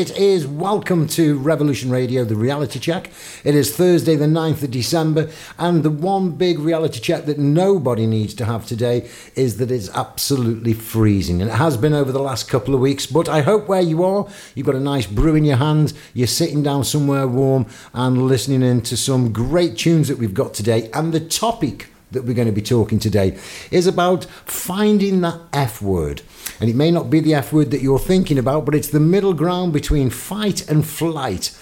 It is welcome to Revolution Radio, the reality check. It is Thursday, the 9th of December, and the one big reality check that nobody needs to have today is that it's absolutely freezing. And it has been over the last couple of weeks, but I hope where you are, you've got a nice brew in your hand, you're sitting down somewhere warm and listening in to some great tunes that we've got today. And the topic that we're going to be talking today is about finding that F word. And it may not be the F word that you're thinking about, but it's the middle ground between fight and flight.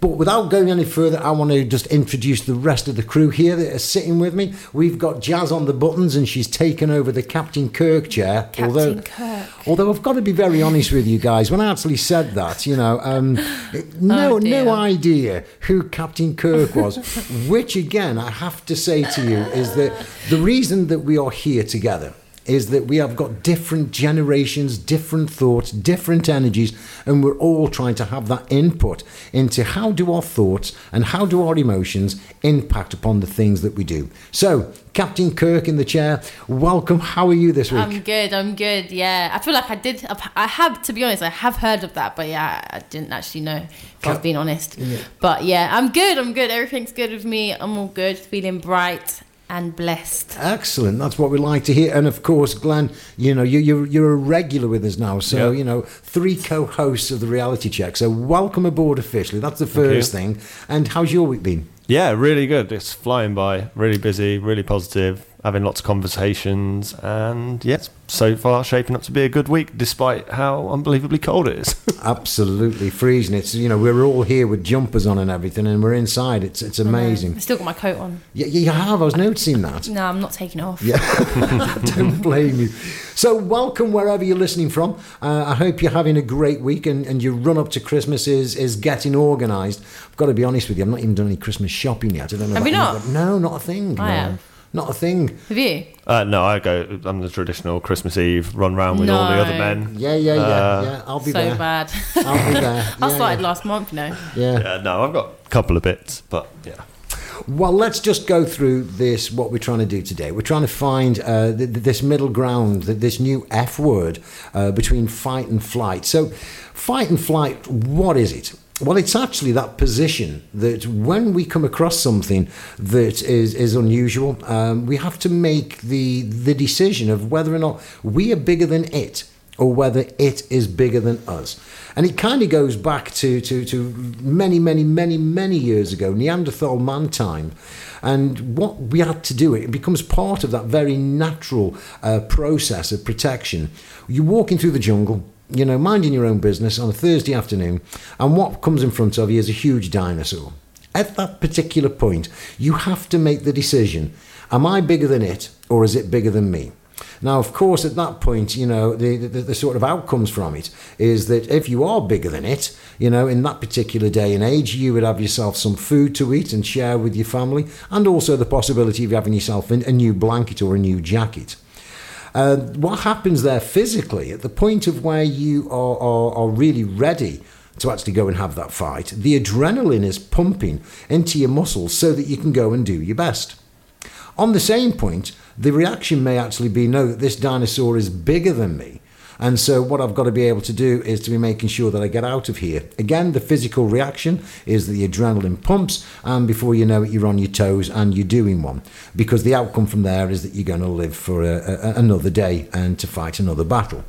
But without going any further, I want to just introduce the rest of the crew here that are sitting with me. We've got Jas on the buttons, and she's taken over the Captain Kirk chair. Captain although, Kirk. although I've got to be very honest with you guys, when I actually said that, you know, um, no, Oh, no idea who Captain Kirk was. which again, I have to say to you is that the reason that we are here together is that we have got different generations, different thoughts, different energies, and we're all trying to have that input into how do our thoughts and how do our emotions impact upon the things that we do. So, Captain Kirk in the chair, welcome. How are you this week? I'm good. I'm good. Yeah, I feel like I did. I have, to be honest, I have heard of that, but yeah, I didn't actually know. If I've been honest, but yeah, I'm good. I'm good. Everything's good with me. I'm all good. Feeling bright and blessed. Excellent. That's what we like to hear. And of course, Glenn, you know, you, you're, you're a regular with us now. So, Yeah. you know, three co hosts of the reality check. So, welcome aboard officially. That's the first thing. And how's your week been? Yeah, really good. It's flying by. Really busy, really positive, having lots of conversations, and yes, so far shaping up to be a good week, despite how unbelievably cold it is. Absolutely freezing. It's, you know, we're all here with jumpers on and everything, and we're inside. It's, it's amazing. I still got my coat on. Yeah, you have. I was noticing that. No, I'm not taking it off. Yeah, don't blame you. So, welcome wherever you're listening from. Uh, I hope you're having a great week and, and your run up to Christmas is, is getting organised. I've got to be honest with you, I've not even done any Christmas shopping yet. I don't know. Have about you not? but No, not a thing. I no. have. Not a thing. Have you? uh, no, I go. I'm the traditional Christmas Eve run round with all the other No. men. Yeah, yeah, yeah, Uh, yeah. I'll be so there. bad. I'll be there. I Yeah, started yeah. last month, you know. Yeah. Yeah, no, I've got a couple of bits, but yeah. Well, let's just go through this. What we're trying to do today, we're trying to find uh, th- th- this middle ground, th- this new F word uh, between fight and flight. So, fight and flight, what is it? Well, it's actually that position that when we come across something that is, is unusual, um, we have to make the the decision of whether or not we are bigger than it or whether it is bigger than us. And it kind of goes back to, to, to many, many, many, many years ago, Neanderthal man time. And what we had to do, it becomes part of that very natural uh, process of protection. You're walking through the jungle, you know, minding your own business on a Thursday afternoon, and what comes in front of you is a huge dinosaur. At that particular point, you have to make the decision am I bigger than it, or is it bigger than me? Now, of course, at that point, you know, the, the, the sort of outcomes from it is that if you are bigger than it, you know, in that particular day and age, you would have yourself some food to eat and share with your family, and also the possibility of having yourself a a new blanket or a new jacket. Uh, what happens there physically at the point of where you are, are, are really ready to actually go and have that fight, the adrenaline is pumping into your muscles so that you can go and do your best. On the same point, the reaction may actually be no, that this dinosaur is bigger than me. And so, what I've got to be able to do is to be making sure that I get out of here. Again, the physical reaction is that the adrenaline pumps, and before you know it, you're on your toes and you're doing one. Because the outcome from there is that you're going to live for a, a, another day and to fight another battle.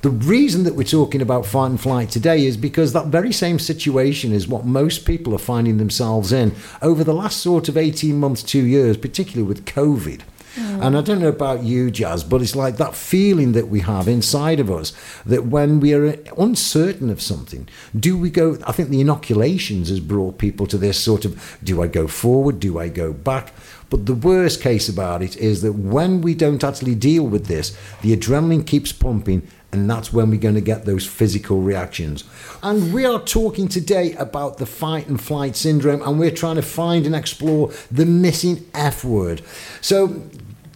The reason that we're talking about fight and flight today is because that very same situation is what most people are finding themselves in over the last sort of 18 months, two years, particularly with COVID. Mm. And I don't know about you, Jas, but it's like that feeling that we have inside of us that when we are uncertain of something, do we go? I think the inoculations has brought people to this sort of do I go forward? Do I go back? But the worst case about it is that when we don't actually deal with this, the adrenaline keeps pumping and that's when we're going to get those physical reactions. And we are talking today about the fight and flight syndrome, and we're trying to find and explore the missing F word. So,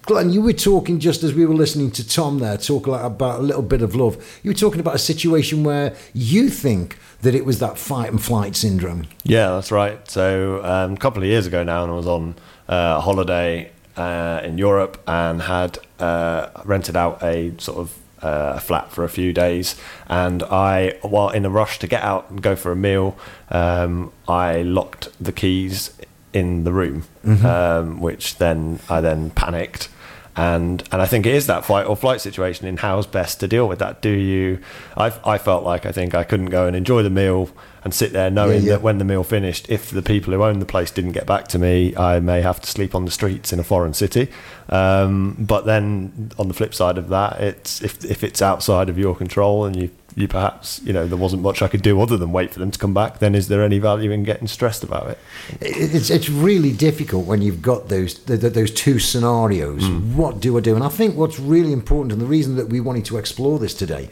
Glenn, you were talking just as we were listening to Tom there talk about a little bit of love. You were talking about a situation where you think that it was that fight and flight syndrome. Yeah, that's right. So um, a couple of years ago now, and I was on uh, holiday uh, in Europe and had uh, rented out a sort of uh, a flat for a few days, and I, while in a rush to get out and go for a meal, um, I locked the keys in the room, um, which then I then panicked. And and I think it is that fight or flight situation in how's best to deal with that. Do you? I I felt like I think I couldn't go and enjoy the meal and sit there knowing Yeah, yeah. that when the meal finished, if the people who own the place didn't get back to me, I may have to sleep on the streets in a foreign city. Um, but then on the flip side of that, it's if if it's outside of your control and you you perhaps you know there wasn't much I could do other than wait for them to come back, then is there any value in getting stressed about it? It's it's really difficult when you've got those th- th- those two scenarios. What do I do? And I think what's really important, and the reason that we wanted to explore this today,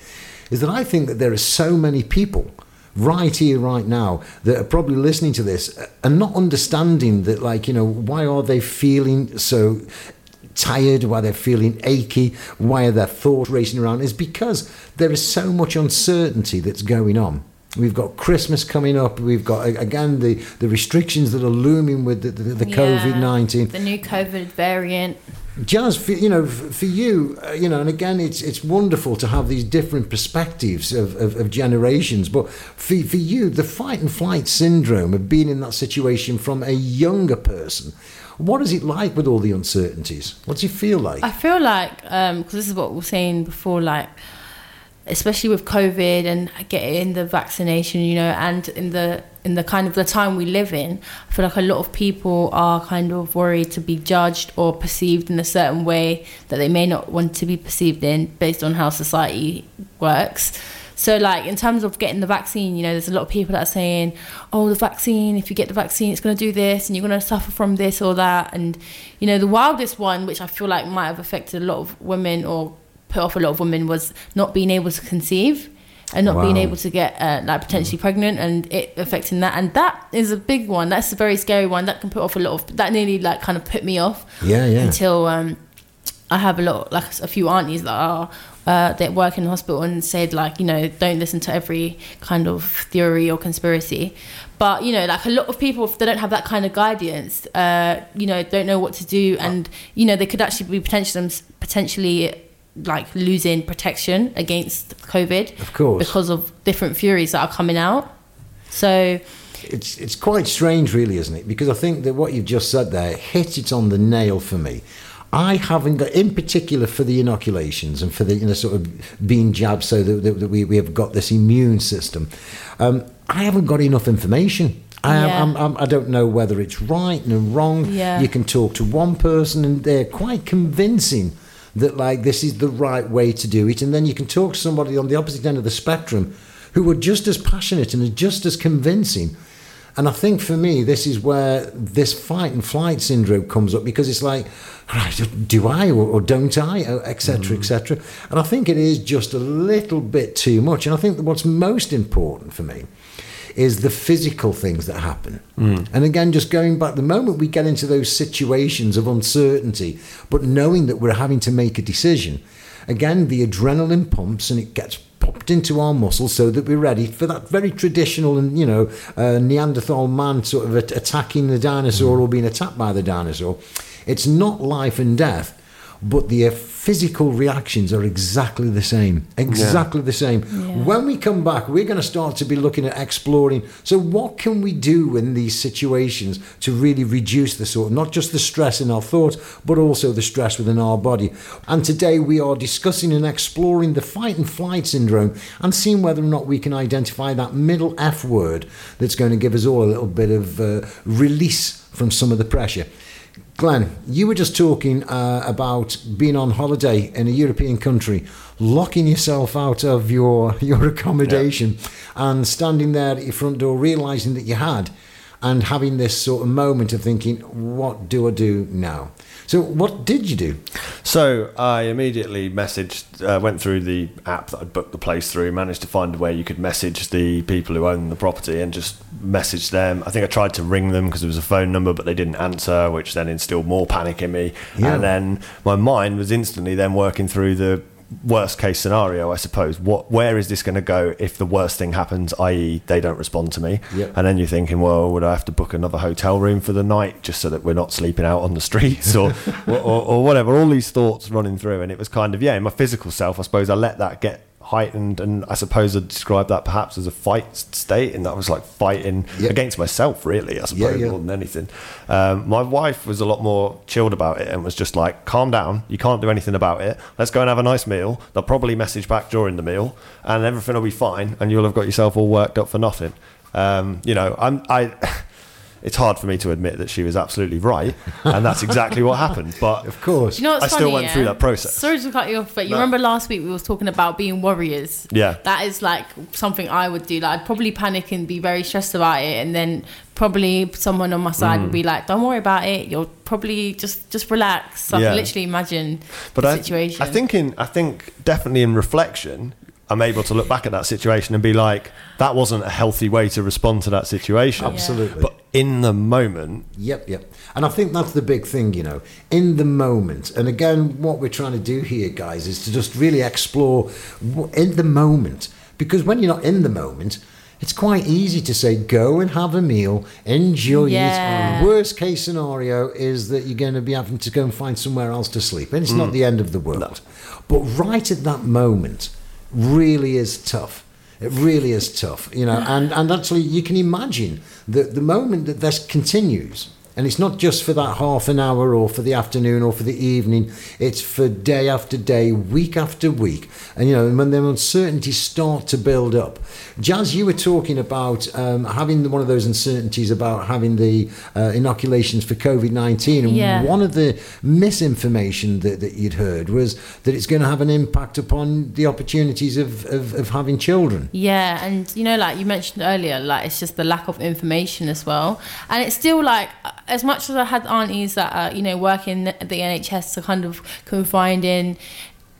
is that I think that there are so many people right here, right now, that are probably listening to this and not understanding that, like you know, why are they feeling so tired, why they're feeling achy, why are their thoughts racing around, is because there is so much uncertainty that's going on. We've got Christmas coming up. We've got again the, the restrictions that are looming with the, the, the Yeah. COVID nineteen. The new COVID variant. Jas, for, you know, for you, uh, you know, and again, it's it's wonderful to have these different perspectives of, of, of generations. But for, for you, the fight and flight syndrome of being in that situation from a younger person, what is it like with all the uncertainties? What do you feel like? I feel like because this is what we were saying before, like especially with COVID and getting the vaccination, you know, and in the in the kind of the time we live in, I feel like a lot of people are kind of worried to be judged or perceived in a certain way that they may not want to be perceived in based on how society works. So, like in terms of getting the vaccine, you know, there's a lot of people that are saying, "Oh, the vaccine. If you get the vaccine, it's going to do this, and you're going to suffer from this or that." And you know, the wildest one, which I feel like might have affected a lot of women or put off a lot of women, was not being able to conceive and not being able to get uh, like potentially pregnant, and it affecting that. And that is a big one. That's a very scary one. That can put off a lot of. That nearly like kind of put me off yeah, yeah. until um, I have a lot, like a few aunties that are uh, that work in the hospital and said like, you know, don't listen to every kind of theory or conspiracy. But you know, like a lot of people, if they don't have that kind of guidance, uh, you know, don't know what to do, and you know, they could actually be potentially potentially like losing protection against COVID Of course. because of different furies that are coming out. So it's it's quite strange, really, isn't it? Because I think that what you've just said there hit it on the nail for me. I haven't got, in particular, for the inoculations and for the you know sort of being jabbed, so that, that, that we we have got this immune system. Um, I haven't got enough information. I, am, Yeah. I'm, I'm, I don't know whether it's right and wrong. Yeah. You can talk to one person and they're quite convincing that like this is the right way to do it, and then you can talk to somebody on the opposite end of the spectrum who are just as passionate and are just as convincing. And I think for me, this is where this fight and flight syndrome comes up because it's like, right, do I or, or don't I, uh, etc., etc. Mm. And I think it is just a little bit too much. And I think that what's most important for me is the physical things that happen. And again, just going back, the moment we get into those situations of uncertainty, but knowing that we're having to make a decision, again, the adrenaline pumps and it gets popped into our muscles so that we're ready for that very traditional and, you know, uh, Neanderthal man sort of attacking the dinosaur or being attacked by the dinosaur. It's not life and death. But the uh, physical reactions are exactly the same. Exactly the same. Yeah. When we come back, we're going to start to be looking at exploring. So, what can we do in these situations to really reduce the sort, not just the stress in our thoughts, but also the stress within our body? And today we are discussing and exploring the fight and flight syndrome and seeing whether or not we can identify that middle F word that's going to give us all a little bit of uh, release from some of the pressure. Glenn, you were just talking uh, about being on holiday in a European country, locking yourself out of your your accommodation, and standing there at your front door, realizing that you had, and having this sort of moment of thinking, "What do I do now?" So, what did you do? So I immediately messaged, uh, went through the app that I'd booked the place through, managed to find a way you could message the people who own the property and just message them. I think I tried to ring them because there was a phone number, but they didn't answer, which then instilled more panic in me. Yeah. And then my mind was instantly then working through the worst case scenario, I suppose. What, where is this going to go if the worst thing happens, i.e., they don't respond to me? Yep. And then you're thinking, well, would I have to book another hotel room for the night just so that we're not sleeping out on the streets or, or, or, or whatever? All these thoughts running through, and it was kind of yeah, in my physical self, I suppose I let that get heightened and I suppose I'd describe that perhaps as a fight state and that was like fighting Yeah. against myself really I suppose yeah. more than anything um, my wife was a lot more chilled about it and was just like calm down you can't do anything about it let's go and have a nice meal they'll probably message back during the meal and everything will be fine and you'll have got yourself all worked up for nothing um, you know I'm I it's hard for me to admit that she was absolutely right and that's exactly what happened but Of course. You know what's I still went yeah? through that process. Sorry to cut you off, but you No. remember last week we was talking about being warriors. Yeah. That is like something I would do. Like I'd probably panic and be very stressed about it, and then probably someone on my side Mm. would be like, "Don't worry about it. You'll probably just just relax." So I can literally imagine but the I, situation. I think in I think definitely in reflection, I'm able to look back at that situation and be like, that wasn't a healthy way to respond to that situation. Absolutely. But in the moment, Yep, yep. And I think that's the big thing, you know, in the moment. And again, what we're trying to do here, guys, is to just really explore in the moment. Because when you're not in the moment, it's quite easy to say, go and have a meal, enjoy Yeah. it. Worst case scenario is that you're going to be having to go and find somewhere else to sleep. And it's not mm. the end of the world. But right at that moment really is tough. It really is tough, you know, and, and actually you can imagine that the moment that this continues, and it's not just for that half an hour or for the afternoon or for the evening, it's for day after day, week after week. And, you know, when the uncertainties start to build up. Jas, you were talking about um, having one of those uncertainties about having the uh, inoculations for COVID 19. And Yeah. one of the misinformation that, that you'd heard was that it's going to have an impact upon the opportunities of, of, of having children. Yeah, and you know, like you mentioned earlier, like it's just the lack of information as well. And it's still like, as much as I had aunties that are, you know, work in the NHS to kind of confined in,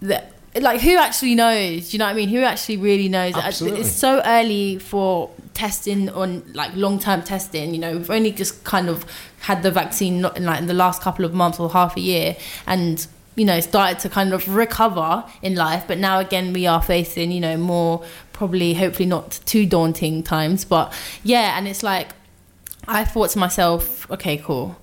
that like who actually knows? Do you know what I mean? Who actually really knows? Absolutely. It's so early for testing on like long term testing. You know, we've only just kind of had the vaccine not in like in the last couple of months or half a year, and you know started to kind of recover in life. But now again, we are facing you know more probably hopefully not too daunting times. But yeah, and it's like I thought to myself, okay, cool.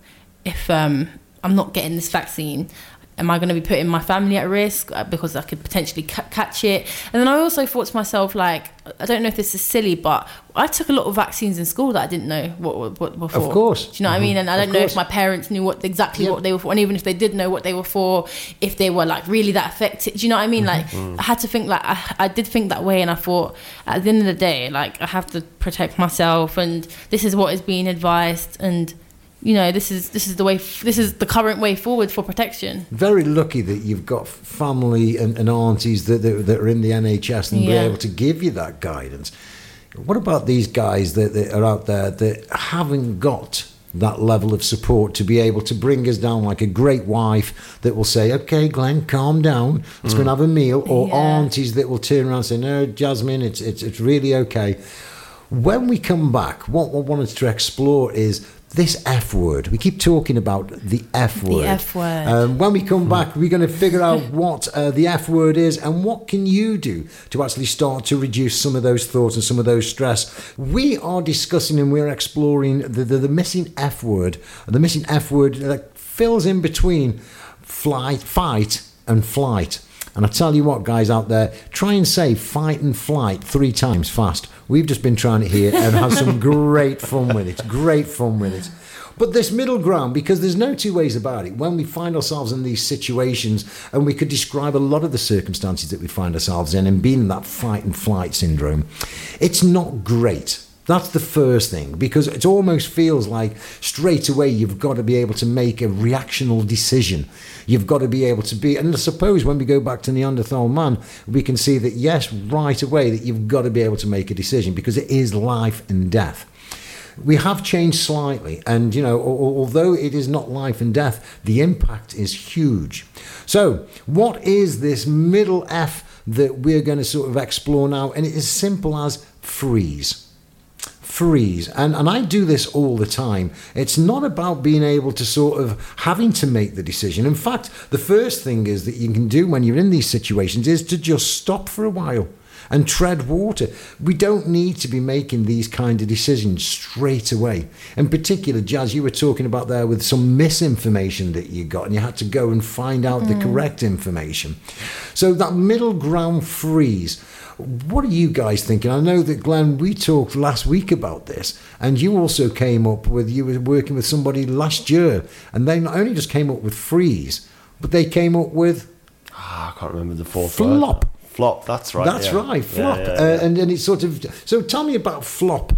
If um, I'm not getting this vaccine, am I going to be putting my family at risk Uh, because I could potentially ca- catch it? And then I also thought to myself, like, I don't know if this is silly, but I took a lot of vaccines in school that I didn't know what what, what were for. Of course. Do you know what I mean? Mm-hmm. And I don't know if my parents knew what exactly what they were for, and even if they did know what they were for, if they were like really that affected. Do you know what I mean? Mm-hmm. Like, mm. I had to think like I, I did think that way, and I thought at the end of the day, like I have to protect myself, and this is what is being advised, and you know this is this is the way this is the current way forward for protection. Very lucky that you've got family and, and aunties that, that, that are in the NHS and be Yeah. able to give you that guidance. What about these guys that, that are out there that haven't got that level of support to be able to bring us down like a great wife that will say, okay, Glenn, calm down, let's go and mm. have a meal, or Yeah. aunties that will turn around and say, no, Jasmine, it's, it's, it's really okay. When we come back, what I wanted to explore is this F word. We keep talking about the F word. The word. F word. Um, when we come back, we're going to figure out what uh, the F word is and what can you do to actually start to reduce some of those thoughts and some of those stress. We are discussing and we're exploring the, the, the missing F word, the missing F word that fills in between flight, fight and flight. And I tell you what, guys out there, try and say fight and flight three times fast. We've just been trying it here and have some great fun with it. Great fun with it. But this middle ground, because there's no two ways about it, when we find ourselves in these situations, and we could describe a lot of the circumstances that we find ourselves in and being in that fight and flight syndrome, it's not great. That's the first thing because it almost feels like straight away you've got to be able to make a reactional decision. You've got to be able to be, and I suppose when we go back to Neanderthal man, we can see that yes, right away that you've got to be able to make a decision because it is life and death. We have changed slightly and you know al- al- although it is not life and death the impact is huge. So what is this middle f that we're going to sort of explore now? And it is simple as freeze freeze. And, and I do this all the time. It's not about being able to sort of having to make the decision. In fact, the first thing is that you can do when you're in these situations is to just stop for a while and tread water. We don't need to be making these kind of decisions straight away. In particular, Jas, you were talking about there with some misinformation that you got, and you had to go and find out the mm. correct information. So that middle ground freeze. What are you guys thinking? I know that Glenn, we talked last week about this, and you also came up with you were working with somebody last year, and they not only just came up with freeze, but they came up with Ah, I can't remember the fourth Flop. word. Flop. That's right. that's yeah. right, Yeah, flop, yeah, Uh, and and it's sort of. So tell me about flop.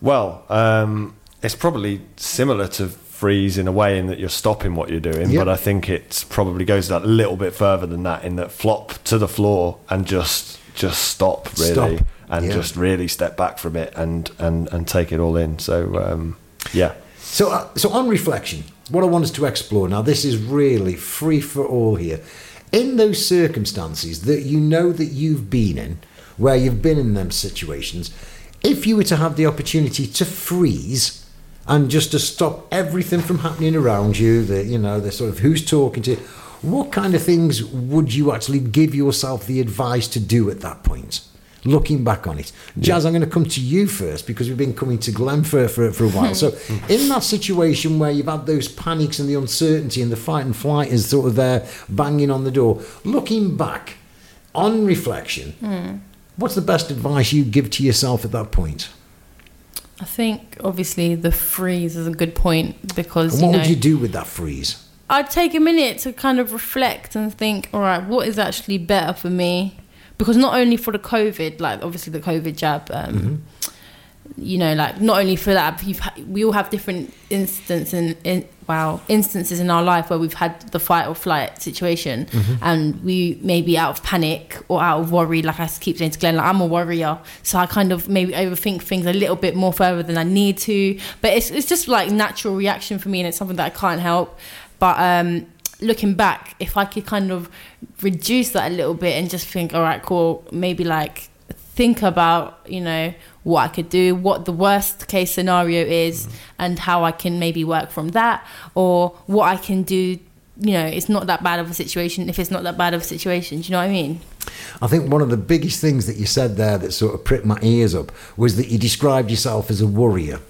Well, um, it's probably similar to freeze in a way in that you're stopping what you're doing, Yep. but I think it probably goes that little bit further than that in that flop to the floor and just just stop really Stop. and Yeah. just really step back from it and and and take it all in. So um, yeah. So, uh, so on reflection, what I want us to explore now, this is really free for all here. In those circumstances that you know that you've been in, where you've been in them situations, if you were to have the opportunity to freeze and just to stop everything from happening around you, the you know the sort of who's talking to, you, what kind of things would you actually give yourself the advice to do at that point? looking back on it. Jas, I'm going to come to you first because we've been coming to Glenn for, for, for a while. so, in that situation where you've had those panics and the uncertainty and the fight and flight is sort of there banging on the door, looking back on reflection, hmm. what's the best advice you give to yourself at that point? I think obviously the freeze is a good point because And you what know would you do with that freeze? I'd take a minute to kind of reflect and think, all right, what is actually better for me? Because not only for the COVID, like obviously the COVID jab, um, Mm-hmm. You know, like not only for that, you've we all have different instances in, in wow instances in our life where we've had the fight or flight situation, Mm-hmm. and we may be out of panic or out of worry. Like I keep saying to Glenn, like I'm a worrier, so I kind of maybe overthink things a little bit more further than I need to. But it's it's just like natural reaction for me, and it's something that I can't help. But um, looking back, if I could kind of reduce that a little bit and just think, all right, cool, maybe like think about, you know, what I could do, what the worst case scenario is, and how I can maybe work from that, or what I can do. You know, it's not that bad of a situation if it's not that bad of a situation. Do you know what I mean? I think one of the biggest things that you said there that sort of pricked my ears up was that you described yourself as a worrier.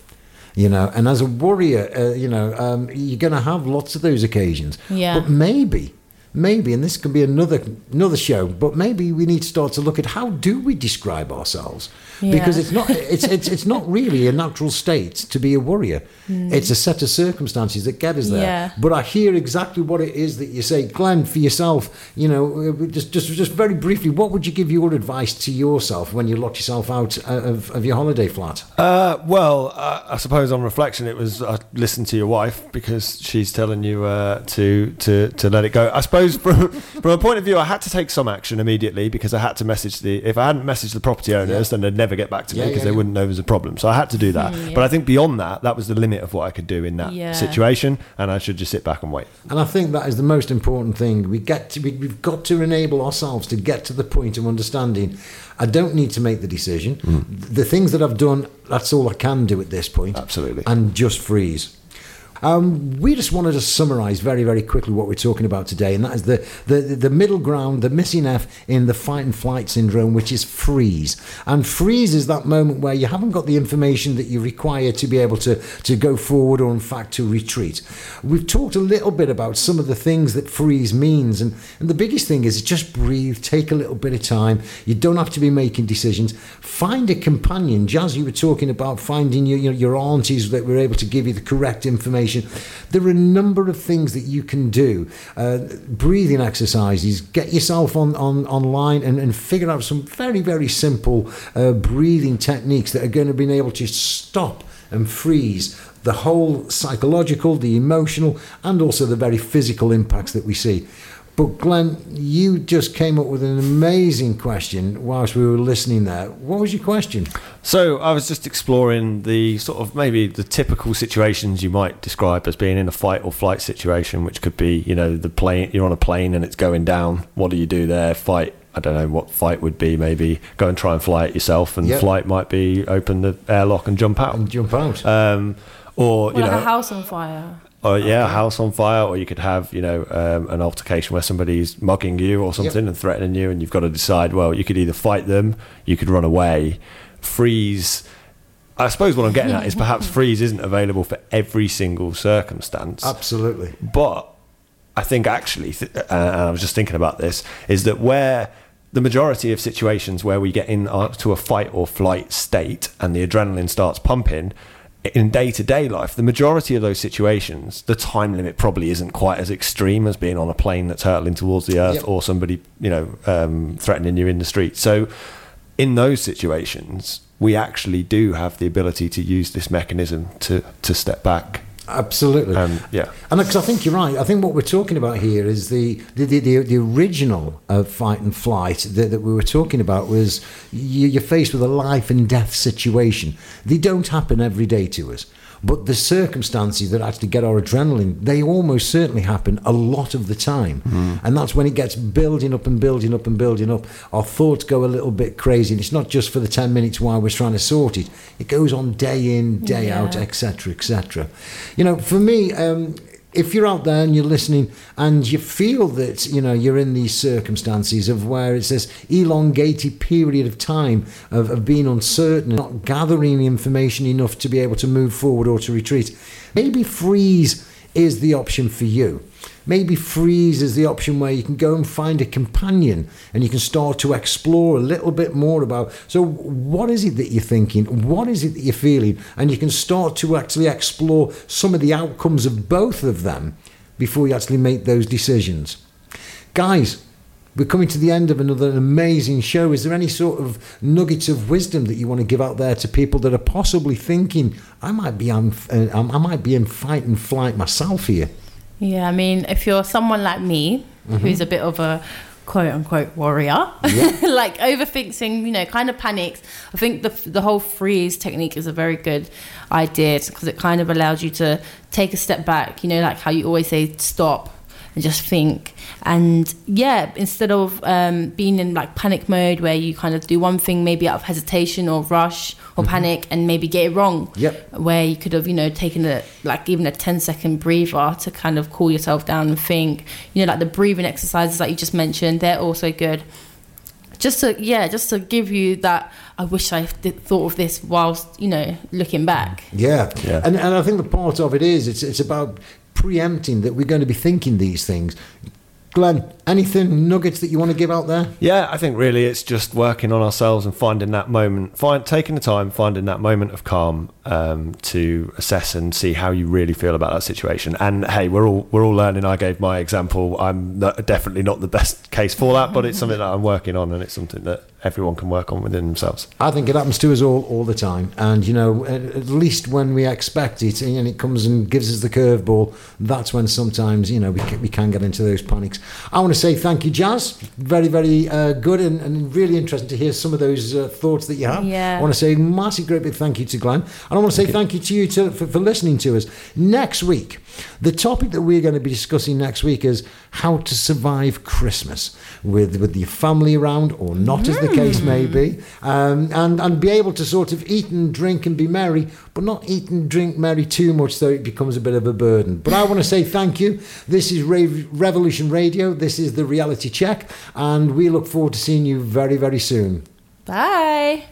You know, and as a warrior, uh, you know, um, you're going to have lots of those occasions. Yeah. But maybe, maybe, and this could be another another show. But maybe we need to start to look at how do we describe ourselves because it's not it's, it's it's not really a natural state to be a warrior. It's a set of circumstances that get us there. Yeah. But I hear exactly what it is that you say, Glenn. For yourself, you know, uh, just just just very briefly, what would you give your advice to yourself when you locked yourself out uh, of, of your holiday flat? Uh, well, uh, I suppose on reflection, it was uh, listen to your wife because she's telling you uh, to to to let it go. I suppose from from a point of view, I had to take some action immediately because I had to message the. If I hadn't messaged the property owners, then they'd never get back to me because yeah, they yeah. wouldn't know there was a problem. So I had to do that. Mm, yeah. But I think beyond that, that was the limit of what I could do in that Yeah. situation, and I should just sit back and wait. And I think that is the most important thing. We get to, we, we've got to enable ourselves to get to the point of understanding. I don't need to make the decision. The things that I've done, that's all I can do at this point. Absolutely. And just freeze. Um, we just wanted to summarise very, very quickly what we're talking about today, and that is the, the, the middle ground, the missing F in the fight and flight syndrome, which is freeze. And freeze is that moment where you haven't got the information that you require to be able to, to go forward or, in fact, to retreat. We've talked a little bit about some of the things that freeze means, and, and the biggest thing is just breathe, take a little bit of time. You don't have to be making decisions. Find a companion. Jas, you were talking about finding your, your, your aunties that were able to give you the correct information. There are a number of things that you can do. Uh, breathing exercises, get yourself on, on online and, and figure out some very, very simple uh, breathing techniques that are going to be able to stop and freeze the whole psychological, the emotional, and also the very physical impacts that we see. But Glenn, you just came up with an amazing question whilst we were listening there. What was your question? So I was just exploring the sort of maybe the typical situations you might describe as being in a fight or flight situation, which could be, you know, the plane you're on a plane and it's going down. What do you do there? Fight, I don't know what fight would be. Maybe go and try and fly it yourself, and Yep. flight might be open the airlock and jump out. and jump out. Um, or Or you like know, a house on fire. Or yeah, a house on fire, or you could have you know um, an altercation where somebody's mugging you or something and threatening you, and you've got to decide. Well, you could either fight them, you could run away, freeze. I suppose what I'm getting at is perhaps freeze isn't available for every single circumstance, Absolutely. but I think actually, th- uh, and I was just thinking about this, is that where the majority of situations where we get in uh, to a fight or flight state and the adrenaline starts pumping in day to day life, the majority of those situations, the time limit probably isn't quite as extreme as being on a plane that's hurtling towards the earth Yep. or somebody, you know, um, threatening you in the street. So, in those situations, we actually do have the ability to use this mechanism to to step back. Absolutely. Um, yeah. And because I think you're right, I think what we're talking about here is the the, the, the, original uh, fight and flight that, that we were talking about was you're faced with a life and death situation. They don't happen every day to us. But the circumstances that actually get our adrenaline, they almost certainly happen a lot of the time. And that's when it gets building up and building up and building up. Our thoughts go a little bit crazy. And it's not just for the 10 minutes while we're trying to sort it, it goes on day in, day Yeah. out, etc., etc. You know, for me, um, if you're out there and you're listening and you feel that you know you're in these circumstances of where it's this elongated period of time of, of being uncertain not gathering information enough to be able to move forward or to retreat maybe freeze is the option for you maybe freeze is the option where you can go and find a companion and you can start to explore a little bit more about so what is it that you're thinking what is it that you're feeling and you can start to actually explore some of the outcomes of both of them before you actually make those decisions guys we're coming to the end of another amazing show. Is there any sort of nuggets of wisdom that you want to give out there to people that are possibly thinking, I might be, on, uh, I might be in fight and flight myself here? Yeah, I mean, if you're someone like me, who's mm-hmm. a bit of a quote unquote warrior, Yeah. like overthinking, you know, kind of panics. I think the the whole freeze technique is a very good idea because it kind of allows you to take a step back. You know, like how you always say, stop and just think. And yeah, instead of um, being in like panic mode where you kind of do one thing maybe out of hesitation or rush or panic and maybe get it wrong Yep. where you could have you know taken a like even a 10 second breather to kind of cool yourself down and think you know like the breathing exercises that you just mentioned they're also good just to yeah just to give you that i wish i did, thought of this whilst you know looking back Yeah. Yeah. And, and I think the part of it is it's, it's about preempting that we're going to be thinking these things. Glenn, anything nuggets that you want to give out there? Yeah, I think really it's just working on ourselves and finding that moment, find, taking the time, finding that moment of calm um, to assess and see how you really feel about that situation. And hey, we're all we're all learning. I gave my example. I'm not, definitely not the best case for that, but it's something that I'm working on, and it's something that everyone can work on within themselves. I think it happens to us all all the time, and you know, at, at least when we expect it, and it comes and gives us the curveball, that's when sometimes you know we can, we can get into those panics. I want to say thank you, Jas. Very very uh, good and, and really interesting to hear some of those uh, thoughts that you have. Yeah. I want to say a massive great big thank you to Glenn, and I want to say thank you to you to, for, for listening to us. Next week, the topic that we're going to be discussing next week is how to survive Christmas with with your family around or not, as the case may be, um, and and be able to sort of eat and drink and be merry, but not eat and drink merry too much, so it becomes a bit of a burden. But I want to say thank you. This is Re- Revolution Radio. This is the Reality Check, and we look forward to seeing you very very soon. bye